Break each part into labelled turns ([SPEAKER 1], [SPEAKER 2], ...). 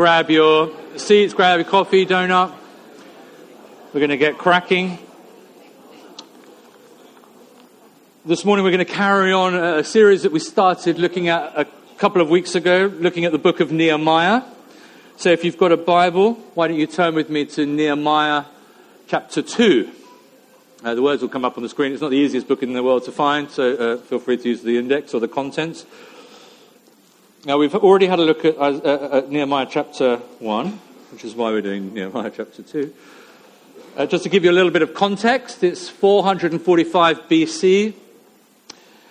[SPEAKER 1] Grab your seats, grab your coffee, donut. We're going to get cracking. This morning we're going to carry on a series that we started looking at a couple of weeks ago, looking at the book of Nehemiah. So if you've got a Bible, why don't you turn with me to Nehemiah chapter 2. Uh, the words will come up on the screen. It's not the easiest book in the world to find, so uh, feel free to use the index or the contents. Now, we've already had a look at, uh, at Nehemiah chapter 1, which is why we're doing Nehemiah chapter 2. Uh, just to give you a little bit of context, it's 445 BC,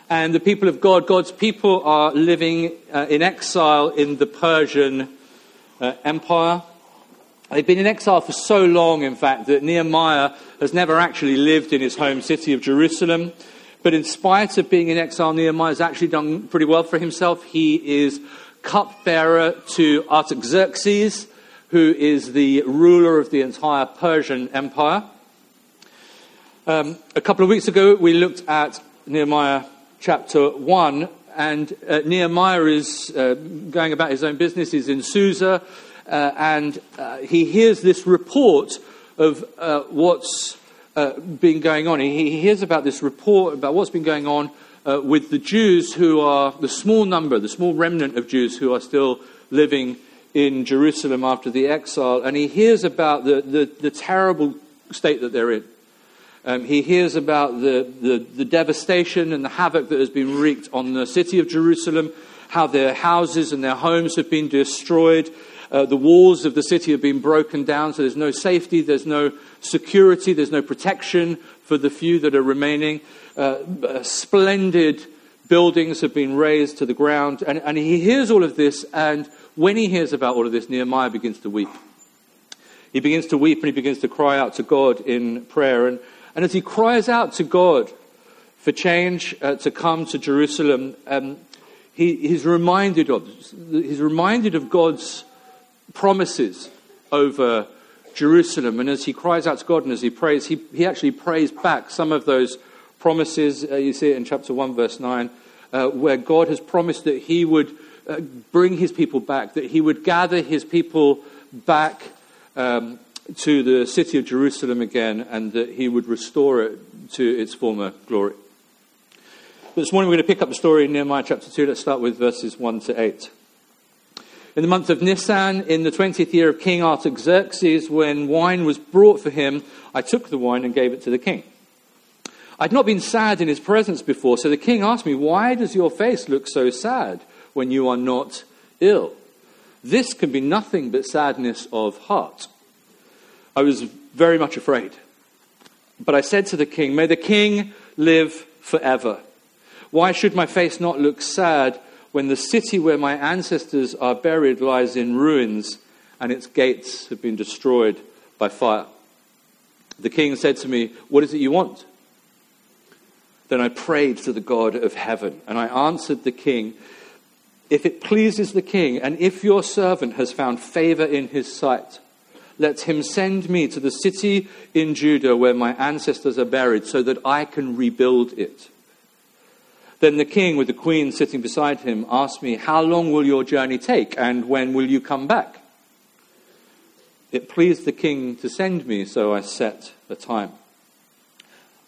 [SPEAKER 1] and the people of God, God's people, are living uh, in exile in the Persian uh, Empire. They've been in exile for so long, in fact, that Nehemiah has never actually lived in his home city of Jerusalem. But in spite of being in exile, Nehemiah has actually done pretty well for himself. He is cupbearer to Artaxerxes, who is the ruler of the entire Persian Empire. Um, a couple of weeks ago, we looked at Nehemiah chapter 1, and uh, Nehemiah is uh, going about his own business. He's in Susa, uh, and uh, he hears this report of uh, what's uh, been going on. He, hears about this report about what's been going on uh, with the Jews who are the small number, the small remnant of Jews who are still living in Jerusalem after the exile, and he hears about the, the, the terrible state that they're in. Um, he hears about the, the, the, devastation and the havoc that has been wreaked on the city of Jerusalem, how their houses and their homes have been destroyed, uh, the walls of the city have been broken down, so there's no safety, there's no security, there's no protection for the few that are remaining. Uh, uh, splendid buildings have been razed to the ground. And, and he hears all of this, and when he hears about all of this, Nehemiah begins to weep. He begins to weep and he begins to cry out to God in prayer. And, and as he cries out to God for change uh, to come to Jerusalem, um, he, he's reminded of he's reminded of God's promises over Jerusalem. And as he cries out to God and as he prays, he, he actually prays back some of those promises. Uh, you see it in chapter 1, verse 9, uh, where God has promised that he would uh, bring his people back, that he would gather his people back um, to the city of Jerusalem again, and that he would restore it to its former glory. But this morning we're going to pick up the story in Nehemiah chapter 2. Let's start with verses 1 to 8. In the month of Nisan, in the 20th year of King Artaxerxes, when wine was brought for him, I took the wine and gave it to the king. I'd not been sad in his presence before, so the king asked me, Why does your face look so sad when you are not ill? This can be nothing but sadness of heart. I was very much afraid. But I said to the king, May the king live forever. Why should my face not look sad when the city where my ancestors are buried lies in ruins and its gates have been destroyed by fire. The king said to me, What is it you want? Then I prayed to the God of heaven, and I answered the king, If it pleases the king, and if your servant has found favor in his sight, let him send me to the city in Judah where my ancestors are buried, so that I can rebuild it. Then the king, with the queen sitting beside him, asked me, How long will your journey take, and when will you come back? It pleased the king to send me, so I set a time.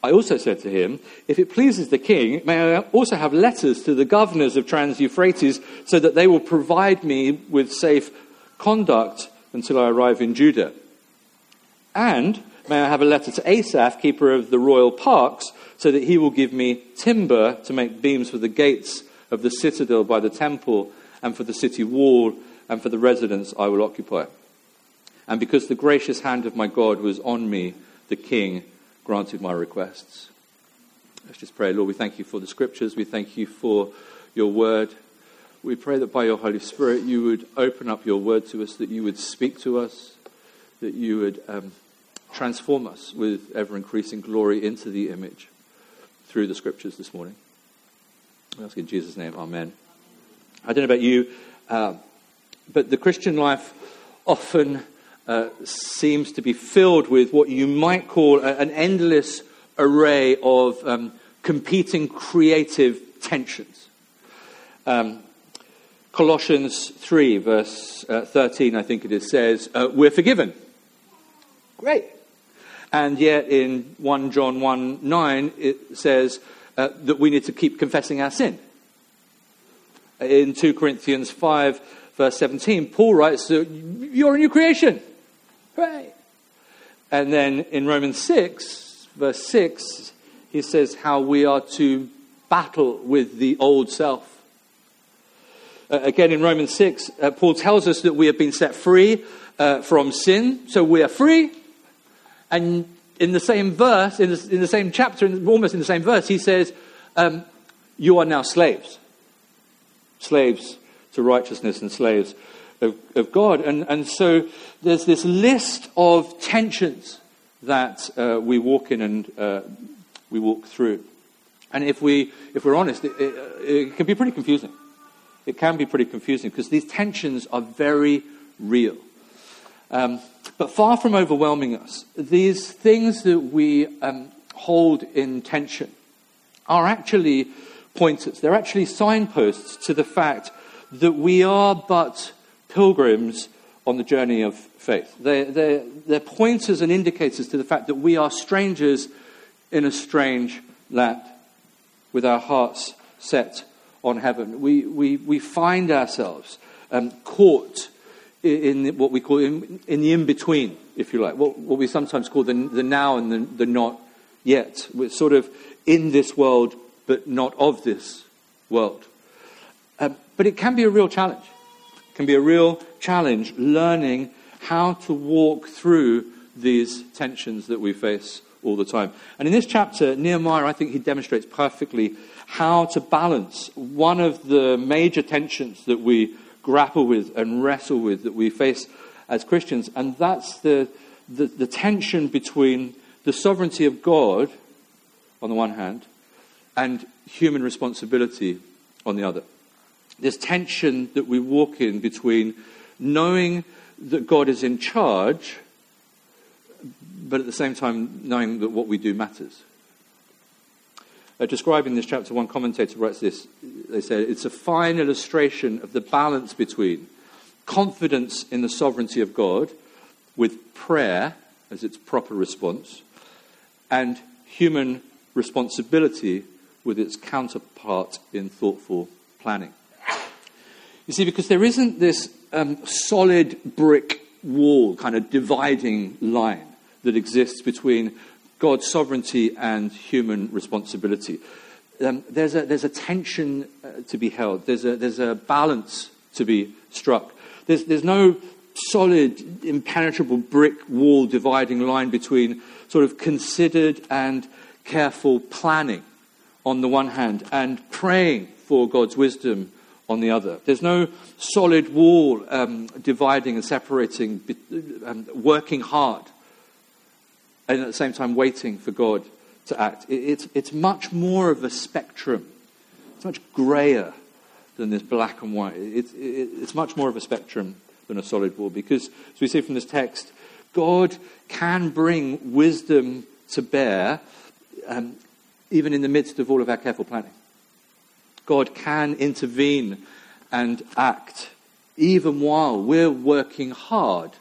[SPEAKER 1] I also said to him, If it pleases the king, may I also have letters to the governors of Trans Euphrates, so that they will provide me with safe conduct until I arrive in Judah? And may I have a letter to Asaph, keeper of the royal parks, so that he will give me timber to make beams for the gates of the citadel by the temple and for the city wall and for the residence I will occupy. And because the gracious hand of my God was on me, the king granted my requests. Let's just pray. Lord, we thank you for the scriptures. We thank you for your word. We pray that by your Holy Spirit you would open up your word to us, that you would speak to us, that you would um, transform us with ever increasing glory into the image through the scriptures this morning. I ask in Jesus' name, Amen. I don't know about you, uh, but the Christian life often uh, seems to be filled with what you might call a, an endless array of um, competing creative tensions. Um, Colossians 3, verse uh, 13, I think it is, says, uh, We're forgiven. Great. And yet in 1 John 1 9, it says uh, that we need to keep confessing our sin. In 2 Corinthians 5, verse 17, Paul writes that you're a new creation. Hooray. And then in Romans 6, verse 6, he says how we are to battle with the old self. Uh, again, in Romans 6, uh, Paul tells us that we have been set free uh, from sin, so we are free. And in the same verse, in the, in the same chapter, almost in the same verse, he says, um, You are now slaves. Slaves to righteousness and slaves of, of God. And, and so there's this list of tensions that uh, we walk in and uh, we walk through. And if, we, if we're honest, it, it, it can be pretty confusing. It can be pretty confusing because these tensions are very real. Um, but far from overwhelming us, these things that we um, hold in tension are actually pointers. They're actually signposts to the fact that we are but pilgrims on the journey of faith. They're, they're, they're pointers and indicators to the fact that we are strangers in a strange land with our hearts set on heaven. We, we, we find ourselves um, caught in, what we call in, in the in between, if you like, what, what we sometimes call the, the now and the, the not yet. We're sort of in this world, but not of this world. Um, but it can be a real challenge. It can be a real challenge learning how to walk through these tensions that we face all the time. And in this chapter, Nehemiah, I think he demonstrates perfectly how to balance one of the major tensions that we grapple with and wrestle with, that we face as Christians, and that's the, the, the tension between the sovereignty of God on the one hand and human responsibility on the other. This tension that we walk in between knowing that God is in charge but at the same time knowing that what we do matters. Uh, describing this chapter, one commentator writes this. They say it's a fine illustration of the balance between confidence in the sovereignty of God with prayer as its proper response and human responsibility with its counterpart in thoughtful planning. You see, because there isn't this um, solid brick wall kind of dividing line that exists between God's sovereignty and human responsibility. Um, there's, a, there's a tension uh, to be held, there's a, there's a balance to be struck. There's, there's no solid, impenetrable brick wall dividing line between sort of considered and careful planning on the one hand and praying for God's wisdom on the other. There's no solid wall um, dividing and separating, um, working hard and at the same time waiting for God to act. It, it's, it's much more of a spectrum. It's much grayer than this black and white. It, it, it's much more of a spectrum than a solid wall because, as we see from this text, God can bring wisdom to bear um, even in the midst of all of our careful planning. God can intervene and act even while we're working hard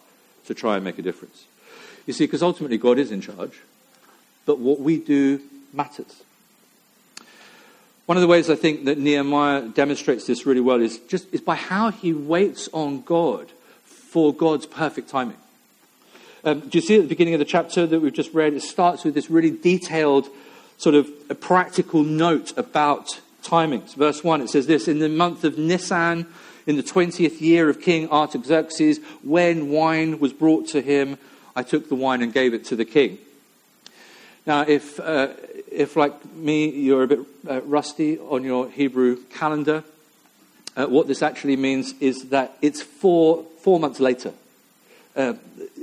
[SPEAKER 1] to try and make a difference. You see, because ultimately God is in charge, but what we do matters. One of the ways I think that Nehemiah demonstrates this really well is just is by how he waits on God for God's perfect timing. Um, do you see at the beginning of the chapter that we've just read? It starts with this really detailed, sort of a practical note about timings. Verse 1, it says this In the month of Nisan, in the 20th year of King Artaxerxes, when wine was brought to him, I took the wine and gave it to the king. Now, if, uh, if like me, you're a bit uh, rusty on your Hebrew calendar, uh, what this actually means is that it's four, four months later. Uh,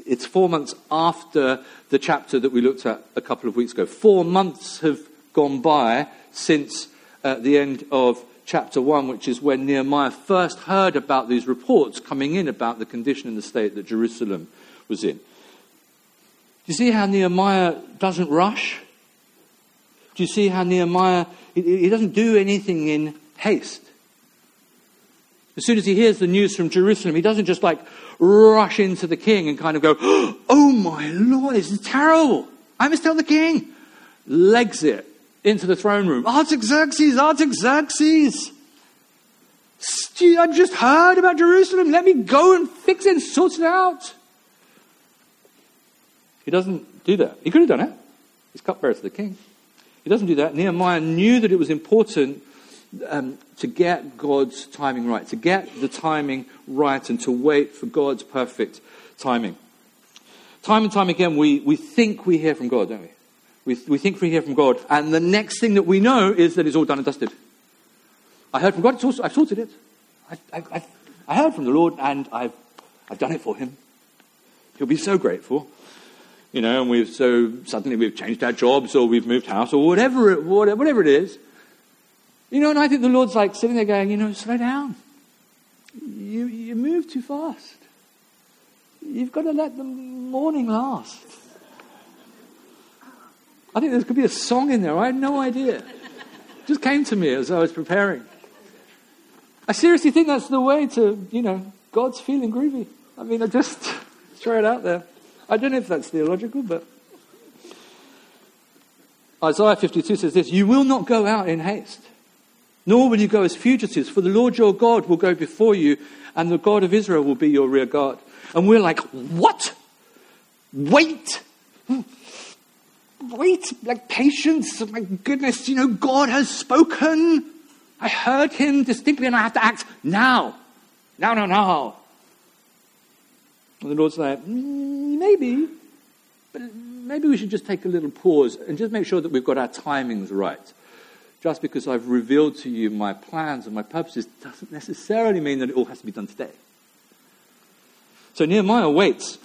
[SPEAKER 1] it's four months after the chapter that we looked at a couple of weeks ago. Four months have gone by since uh, the end of chapter 1, which is when Nehemiah first heard about these reports coming in about the condition and the state that Jerusalem was in you see how Nehemiah doesn't rush? Do you see how Nehemiah, he, he doesn't do anything in haste? As soon as he hears the news from Jerusalem, he doesn't just like rush into the king and kind of go, Oh my lord, this is terrible. I must tell the king. Legs it into the throne room. Artaxerxes, Artaxerxes. I've just heard about Jerusalem. Let me go and fix it and sort it out. He doesn't do that. He could have done it. He's cupbearer to the king. He doesn't do that. Nehemiah knew that it was important um, to get God's timing right, to get the timing right, and to wait for God's perfect timing. Time and time again, we, we think we hear from God, don't we? we? We think we hear from God, and the next thing that we know is that it's all done and dusted. I heard from God, also, I've sorted it. I, I, I, I heard from the Lord, and I've, I've done it for him. He'll be so grateful you know, and we've so suddenly we've changed our jobs or we've moved house or whatever it, whatever it is. You know, and I think the Lord's like sitting there going, you know, slow down. You, you move too fast. You've got to let the morning last. I think there could be a song in there. I had no idea. It just came to me as I was preparing. I seriously think that's the way to, you know, God's feeling groovy. I mean, I just throw it out there. I don't know if that's theological, but Isaiah 52 says this You will not go out in haste, nor will you go as fugitives, for the Lord your God will go before you, and the God of Israel will be your rear guard. And we're like, What? Wait! Wait, like patience. My goodness, you know, God has spoken. I heard him distinctly, and I have to act now. Now, now, now. And the Lord's like, mm, maybe, but maybe we should just take a little pause and just make sure that we've got our timings right. Just because I've revealed to you my plans and my purposes doesn't necessarily mean that it all has to be done today. So Nehemiah waits.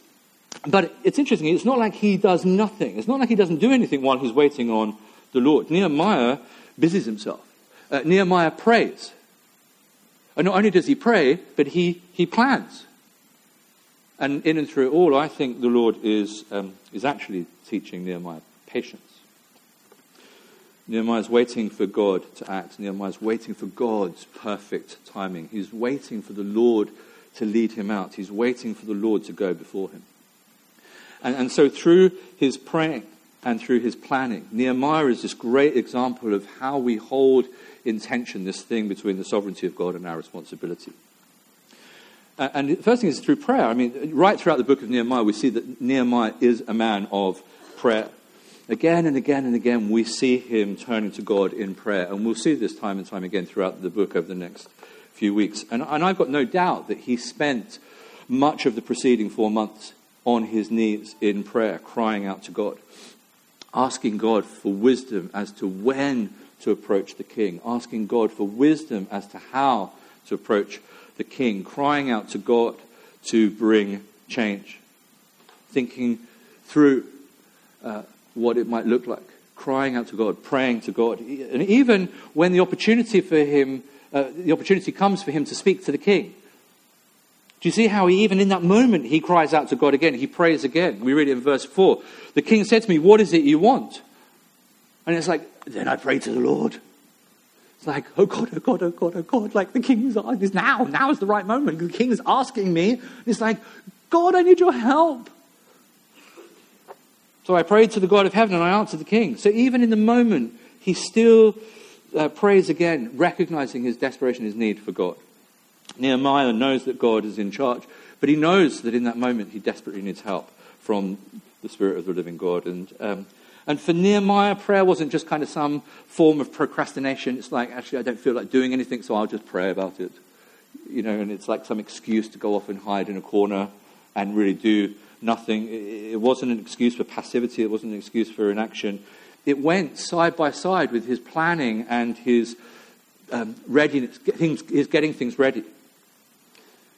[SPEAKER 1] But it's interesting, it's not like he does nothing. It's not like he doesn't do anything while he's waiting on the Lord. Nehemiah busies himself. Uh, Nehemiah prays. And not only does he pray, but he, he plans. And in and through it all, I think the Lord is, um, is actually teaching Nehemiah patience. Nehemiah is waiting for God to act. Nehemiah is waiting for God's perfect timing. He's waiting for the Lord to lead him out. He's waiting for the Lord to go before him. And, and so through his praying and through his planning, Nehemiah is this great example of how we hold in tension this thing between the sovereignty of God and our responsibility. And the first thing is through prayer. I mean, right throughout the book of Nehemiah, we see that Nehemiah is a man of prayer. Again and again and again, we see him turning to God in prayer. And we'll see this time and time again throughout the book over the next few weeks. And, and I've got no doubt that he spent much of the preceding four months on his knees in prayer, crying out to God, asking God for wisdom as to when to approach the king, asking God for wisdom as to how to approach the king, crying out to God to bring change, thinking through uh, what it might look like, crying out to God, praying to God. And even when the opportunity for him, uh, the opportunity comes for him to speak to the king. Do you see how he, even in that moment, he cries out to God again? He prays again. We read it in verse 4. The king said to me, What is it you want? And it's like, Then I pray to the Lord. It's like, oh God, oh God, oh God, oh God. Like the king's is now, now is the right moment. The king is asking me. It's like, God, I need your help. So I prayed to the God of heaven and I answered the king. So even in the moment, he still uh, prays again, recognizing his desperation, his need for God. Nehemiah knows that God is in charge, but he knows that in that moment he desperately needs help from the Spirit of the living God. And um, and for Nehemiah, prayer wasn't just kind of some form of procrastination. It's like, actually, I don't feel like doing anything, so I'll just pray about it. You know, and it's like some excuse to go off and hide in a corner and really do nothing. It wasn't an excuse for passivity, it wasn't an excuse for inaction. It went side by side with his planning and his um, readiness, his getting things ready.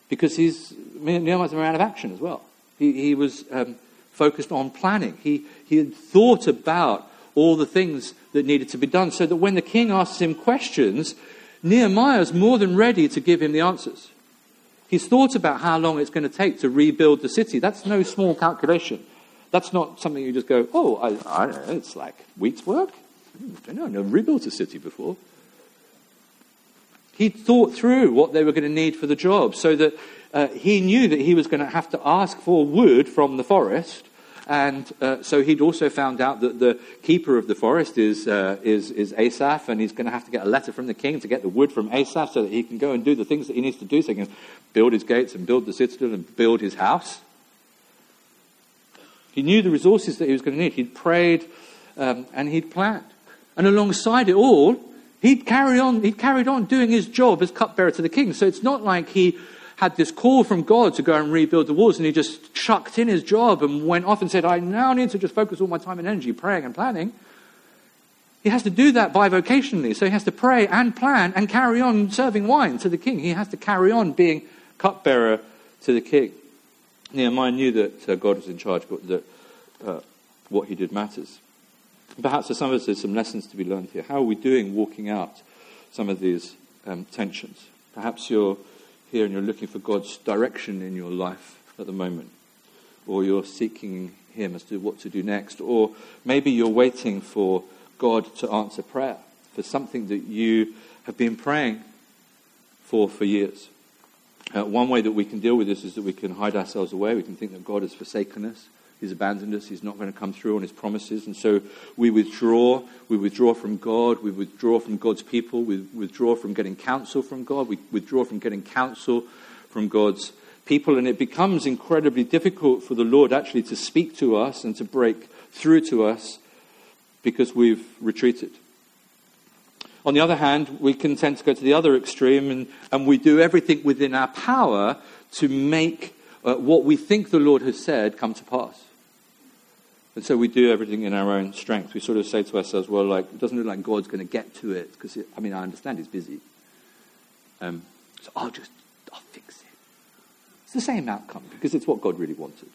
[SPEAKER 1] Because he's, Nehemiah's a man of action as well. He, he was um, focused on planning. He, he had thought about all the things that needed to be done so that when the king asks him questions, Nehemiah is more than ready to give him the answers. He's thought about how long it's going to take to rebuild the city. That's no small calculation. That's not something you just go, oh, I, I don't know, it's like weeks' work. Hmm, I don't know, I've never rebuilt a city before. He thought through what they were going to need for the job so that uh, he knew that he was going to have to ask for wood from the forest. And uh, so he'd also found out that the keeper of the forest is, uh, is, is Asaph, and he's going to have to get a letter from the king to get the wood from Asaph so that he can go and do the things that he needs to do so he can build his gates and build the citadel and build his house. He knew the resources that he was going to need. He'd prayed um, and he'd planned. And alongside it all, he'd, carry on, he'd carried on doing his job as cupbearer to the king. So it's not like he had this call from God to go and rebuild the walls and he just chucked in his job and went off and said, I now need to just focus all my time and energy praying and planning. He has to do that bivocationally. So he has to pray and plan and carry on serving wine to the king. He has to carry on being cupbearer to the king. Nehemiah knew that uh, God was in charge, but that uh, what he did matters. Perhaps for some of us, there's some lessons to be learned here. How are we doing walking out some of these um, tensions? Perhaps you're here and you're looking for God's direction in your life at the moment, or you're seeking Him as to what to do next, or maybe you're waiting for God to answer prayer for something that you have been praying for for years. Uh, one way that we can deal with this is that we can hide ourselves away. We can think that God has forsaken us. He's abandoned us. He's not going to come through on his promises. And so we withdraw. We withdraw from God. We withdraw from God's people. We withdraw from getting counsel from God. We withdraw from getting counsel from God's people. And it becomes incredibly difficult for the Lord actually to speak to us and to break through to us because we've retreated. On the other hand, we can tend to go to the other extreme and, and we do everything within our power to make uh, what we think the Lord has said come to pass. And so we do everything in our own strength. We sort of say to ourselves, well, like, it doesn't look like God's going to get to it. Because, I mean, I understand he's busy. Um, so I'll just, I'll fix it. It's the same outcome because it's what God really wanted.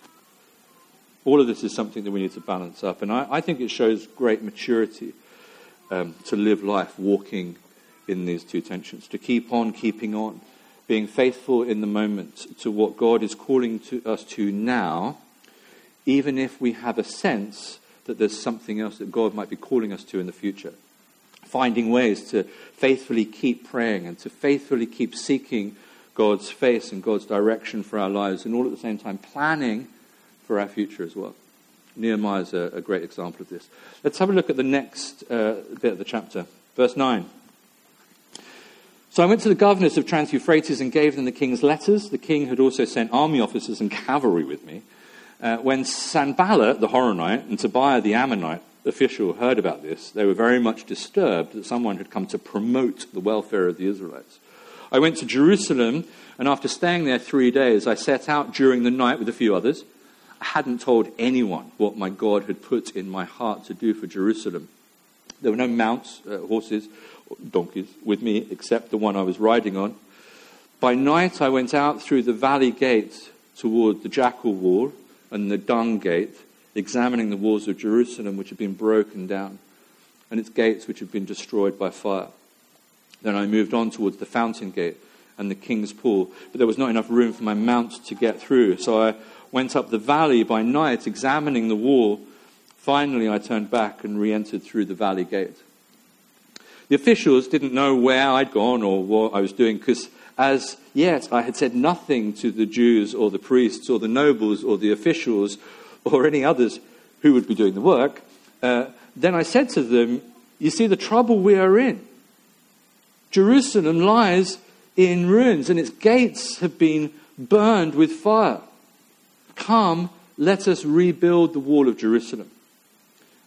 [SPEAKER 1] All of this is something that we need to balance up. And I, I think it shows great maturity um, to live life walking in these two tensions, to keep on keeping on, being faithful in the moment to what God is calling to us to now even if we have a sense that there's something else that God might be calling us to in the future. Finding ways to faithfully keep praying and to faithfully keep seeking God's face and God's direction for our lives, and all at the same time planning for our future as well. Nehemiah is a, a great example of this. Let's have a look at the next uh, bit of the chapter, verse 9. So I went to the governors of Trans Euphrates and gave them the king's letters. The king had also sent army officers and cavalry with me. Uh, when Sanballat the Horonite and Tobiah the Ammonite official heard about this, they were very much disturbed that someone had come to promote the welfare of the Israelites. I went to Jerusalem, and after staying there three days, I set out during the night with a few others. I hadn't told anyone what my God had put in my heart to do for Jerusalem. There were no mounts, uh, horses, donkeys with me, except the one I was riding on. By night, I went out through the valley gate toward the jackal wall and the dung gate, examining the walls of Jerusalem which had been broken down, and its gates which had been destroyed by fire. Then I moved on towards the fountain gate and the king's pool, but there was not enough room for my mount to get through, so I went up the valley by night, examining the wall. Finally, I turned back and re entered through the valley gate. The officials didn't know where I'd gone or what I was doing because as yet I had said nothing to the Jews or the priests or the nobles or the officials or any others who would be doing the work, uh, then I said to them, You see the trouble we are in. Jerusalem lies in ruins and its gates have been burned with fire. Come, let us rebuild the wall of Jerusalem,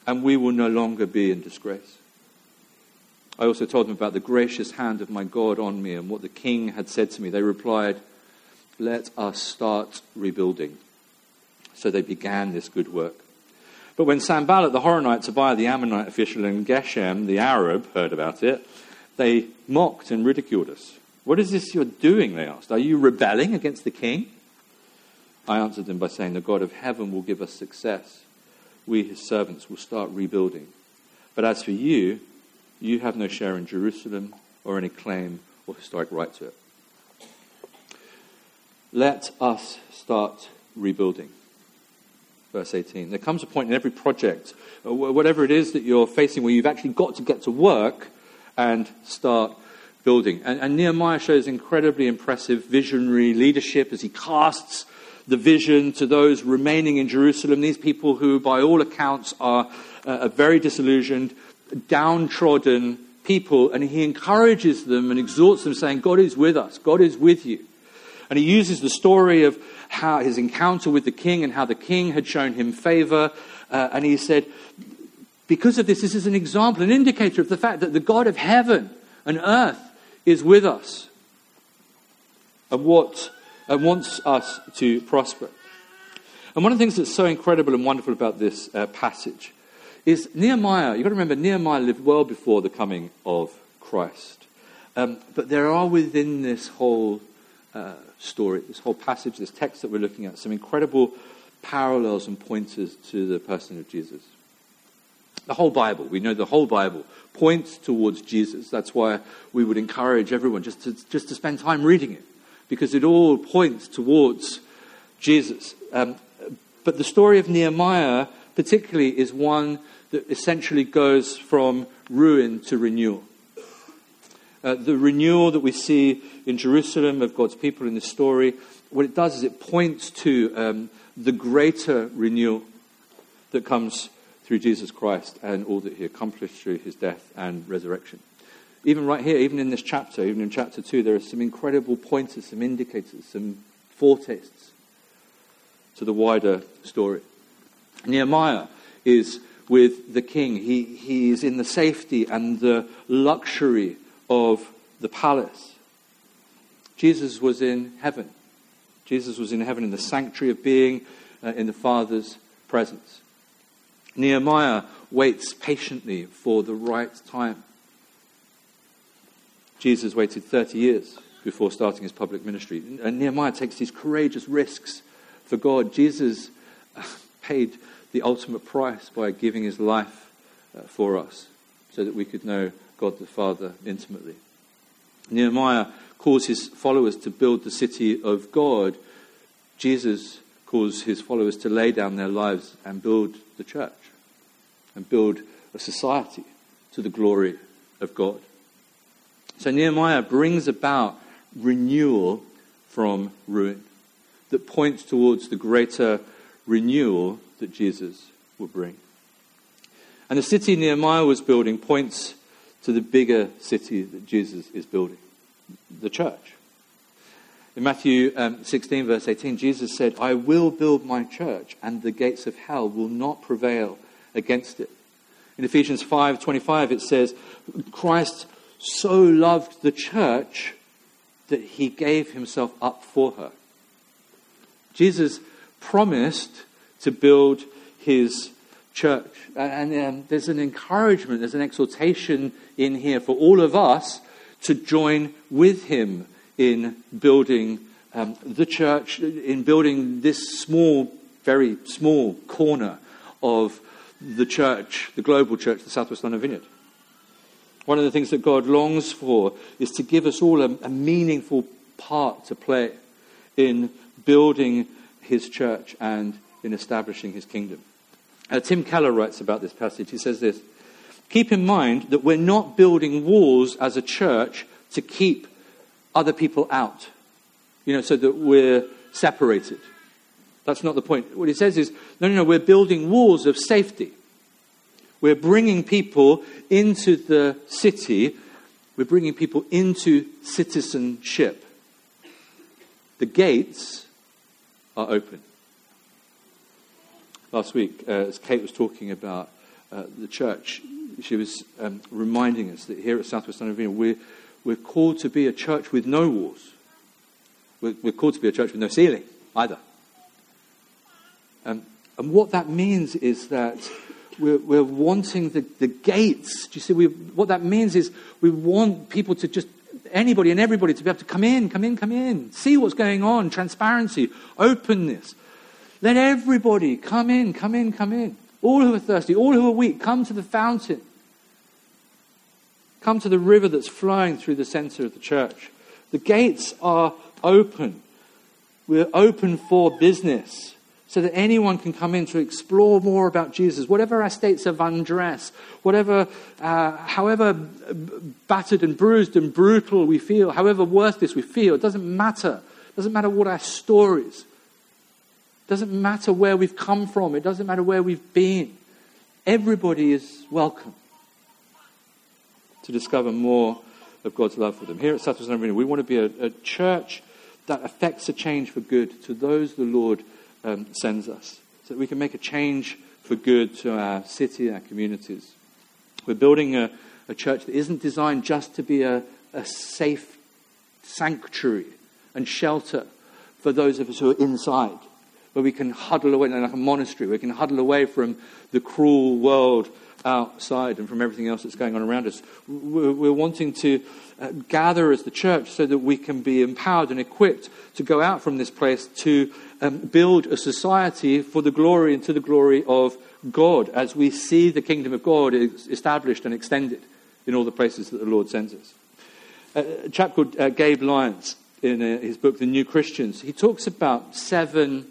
[SPEAKER 1] and we will no longer be in disgrace. I also told them about the gracious hand of my God on me and what the king had said to me. They replied, Let us start rebuilding. So they began this good work. But when Sanballat the Horonite, Tobiah the Ammonite official, and Geshem the Arab heard about it, they mocked and ridiculed us. What is this you're doing? They asked. Are you rebelling against the king? I answered them by saying, The God of heaven will give us success. We, his servants, will start rebuilding. But as for you, you have no share in Jerusalem or any claim or historic right to it. Let us start rebuilding. Verse 18. There comes a point in every project, uh, whatever it is that you're facing, where you've actually got to get to work and start building. And, and Nehemiah shows incredibly impressive visionary leadership as he casts the vision to those remaining in Jerusalem, these people who, by all accounts, are uh, very disillusioned, downtrodden people, and he encourages them and exhorts them, saying, God is with us, God is with you. And he uses the story of how his encounter with the king and how the king had shown him favor. Uh, and he said, because of this, this is an example, an indicator of the fact that the God of heaven and earth is with us and what and wants us to prosper. And one of the things that's so incredible and wonderful about this uh, passage is Nehemiah. You've got to remember, Nehemiah lived well before the coming of Christ. Um, but there are within this whole uh, story, this whole passage, this text that we're looking at, some incredible parallels and pointers to the person of Jesus. The whole Bible, we know the whole Bible points towards Jesus. That's why we would encourage everyone just to, just to spend time reading it, because it all points towards Jesus. Um, but the story of Nehemiah, particularly, is one that essentially goes from ruin to renewal. Uh, the renewal that we see in Jerusalem of God's people in this story, what it does is it points to um, the greater renewal that comes through Jesus Christ and all that he accomplished through his death and resurrection. Even right here, even in this chapter, even in chapter 2, there are some incredible pointers, some indicators, some foretastes to the wider story. Nehemiah is with the king. He, he is in the safety and the luxury of the palace. Jesus was in heaven. Jesus was in heaven in the sanctuary of being uh, in the Father's presence. Nehemiah waits patiently for the right time. Jesus waited 30 years before starting his public ministry. And Nehemiah takes these courageous risks for God. Jesus paid the ultimate price by giving his life uh, for us so that we could know God the Father intimately. Nehemiah calls his followers to build the city of God. Jesus calls his followers to lay down their lives and build the church and build a society to the glory of God. So Nehemiah brings about renewal from ruin that points towards the greater renewal that Jesus will bring. And the city Nehemiah was building points to the bigger city that Jesus is building the church. In Matthew um, 16, verse 18, Jesus said, I will build my church, and the gates of hell will not prevail against it. In Ephesians 5:25 it says Christ so loved the church that he gave himself up for her. Jesus promised to build his church. And um, there's an encouragement, there's an exhortation in here for all of us to join with him in building um, the church, in building this small, very small corner of the church, the global church, the Southwest London Vineyard. One of the things that God longs for is to give us all a, a meaningful part to play in building his church and in establishing his kingdom. Uh, Tim Keller writes about this passage. He says this Keep in mind that we're not building walls as a church to keep other people out, you know, so that we're separated. That's not the point. What he says is no, no, no, we're building walls of safety. We're bringing people into the city, we're bringing people into citizenship. The gates are open. Last week, uh, as Kate was talking about uh, the church, she was um, reminding us that here at Southwest London we're, we're called to be a church with no walls. We're, we're called to be a church with no ceiling either. Um, and what that means is that we're, we're wanting the, the gates. Do you see? We, what that means is we want people to just, anybody and everybody to be able to come in, come in, come in, see what's going on, transparency, openness. Let everybody come in, come in, come in. All who are thirsty, all who are weak, come to the fountain. Come to the river that's flowing through the center of the church. The gates are open. We're open for business so that anyone can come in to explore more about Jesus, whatever our states of undress, whatever, uh, however battered and bruised and brutal we feel, however worthless we feel, it doesn't matter. It doesn't matter what our stories. It doesn't matter where we've come from. It doesn't matter where we've been. Everybody is welcome to discover more of God's love for them. Here at Southwest Arena, we want to be a, a, church that affects a change for good to those the Lord um, sends us, so that we can make a change for good to our city, our communities. We're building a, a church that isn't designed just to be a, a safe sanctuary and shelter for those of us who are inside, where we can huddle away, like a monastery, where we can huddle away from the cruel world outside and from everything else that's going on around us. We're wanting to uh, gather as the church so that we can be empowered and equipped to go out from this place to um, build a society for the glory and to the glory of God as we see the kingdom of God established and extended in all the places that the Lord sends us. A chap called uh, Gabe Lyons, in uh, his book, The Next Christians, he talks about seven,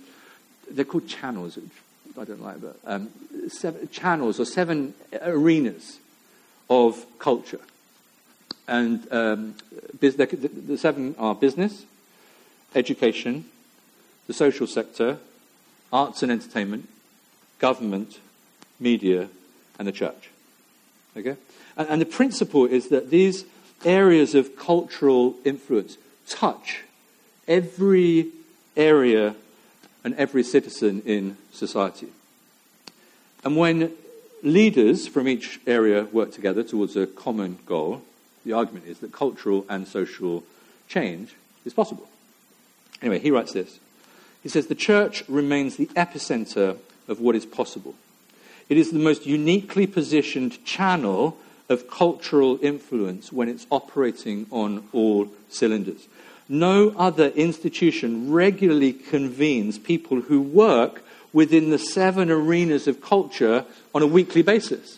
[SPEAKER 1] they're called channels, I don't like, but um, seven channels or seven arenas of culture. And um, the seven are business, education, the social sector, arts and entertainment, government, media, and the church. Okay? And, and the principle is that these areas of cultural influence touch every area and every citizen in society. And when leaders from each area work together towards a common goal, the argument is that cultural and social change is possible. Anyway, he writes this he says, The church remains the epicenter of what is possible. It is the most uniquely positioned channel of cultural influence when it's operating on all cylinders. No other institution regularly convenes people who work within the seven arenas of culture on a weekly basis.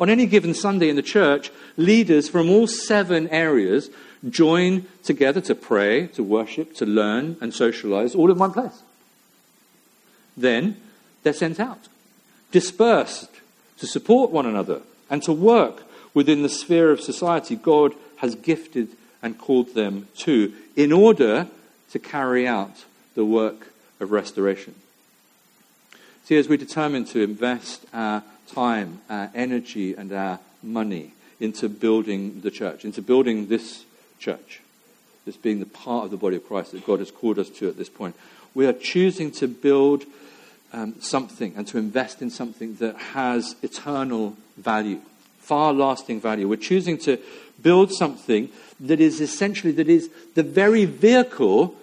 [SPEAKER 1] On any given Sunday in the church, leaders from all seven areas join together to pray, to worship, to learn, and socialize all in one place. Then they're sent out, dispersed to support one another and to work within the sphere of society God has gifted and called them to in order to carry out the work of restoration. See, as we determine to invest our time, our energy, and our money into building the church, into building this church, this being the part of the body of Christ that God has called us to at this point. We are choosing to build um, something and to invest in something that has eternal value, far lasting value. We're choosing to build something that is essentially that is the very vehicle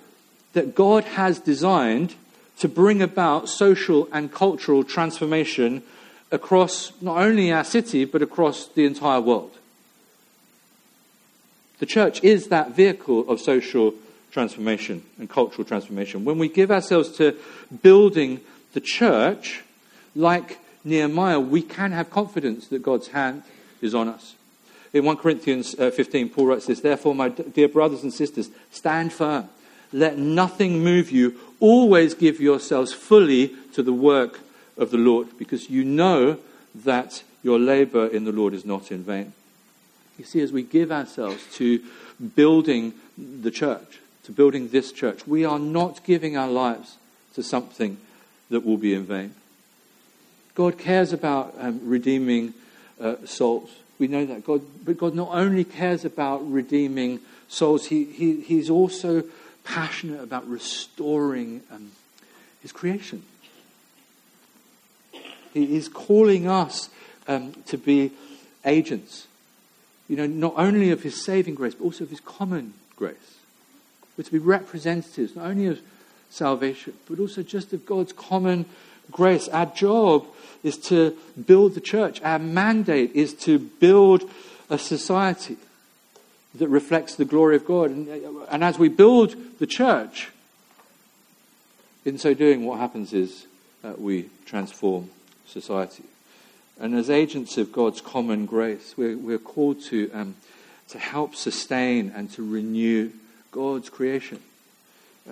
[SPEAKER 1] that God has designed to bring about social and cultural transformation across not only our city but across the entire world. The church is that vehicle of social transformation and cultural transformation. When we give ourselves to building the church, like Nehemiah, we can have confidence that God's hand is on us. In 1 Corinthians uh, 15, Paul writes this Therefore, my dear brothers and sisters, stand firm. Let nothing move you. Always give yourselves fully to the work of the Lord, because you know that your labor in the Lord is not in vain. You see, as we give ourselves to building the church, to building this church, we are not giving our lives to something that will be in vain. God cares about um, redeeming uh, souls. We know that. God, but God not only cares about redeeming souls, he, he, He's also passionate about restoring um, His creation. He is calling us um, to be agents you know, not only of his saving grace, but also of his common grace. We're to be representatives, not only of salvation, but also just of God's common grace. Our job is to build the church. Our mandate is to build a society that reflects the glory of God. And, and as we build the church, in so doing, what happens is uh, we transform society. And as agents of God's common grace, we're, we're called to, um, to help sustain and to renew God's creation.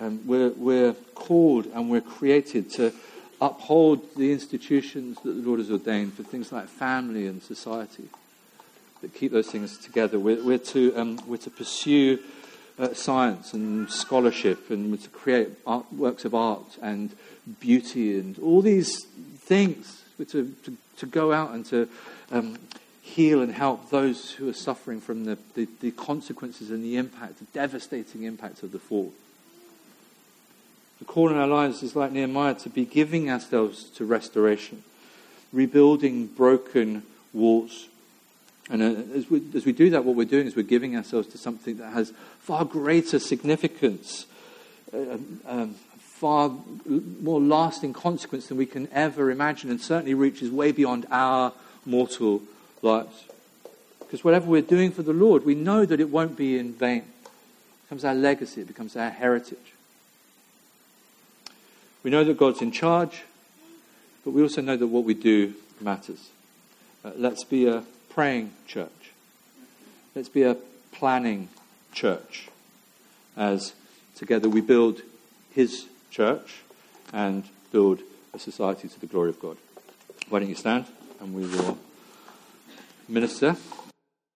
[SPEAKER 1] Um, we're, we're called and we're created to uphold the institutions that the Lord has ordained for things like family and society that keep those things together. We're, we're to, um, we're to pursue uh, science and scholarship and we're to create art, works of art and beauty and all these things. We're to, to, to go out and to um, heal and help those who are suffering from the, the, the consequences and the impact, the devastating impact of the fall. The call in our lives is like Nehemiah to be giving ourselves to restoration, rebuilding broken walls. And uh, as, we, as we do that, what we're doing is we're giving ourselves to something that has far greater significance, uh, um, um far more lasting consequence than we can ever imagine, and certainly reaches way beyond our mortal lives. Because whatever we're doing for the Lord, we know that it won't be in vain. It becomes our legacy, it becomes our heritage. We know that God's in charge, but we also know that what we do matters. Uh, let's be a praying church. Let's be a planning church as together we build His church and build a society to the glory of God. Why don't you stand and we will minister.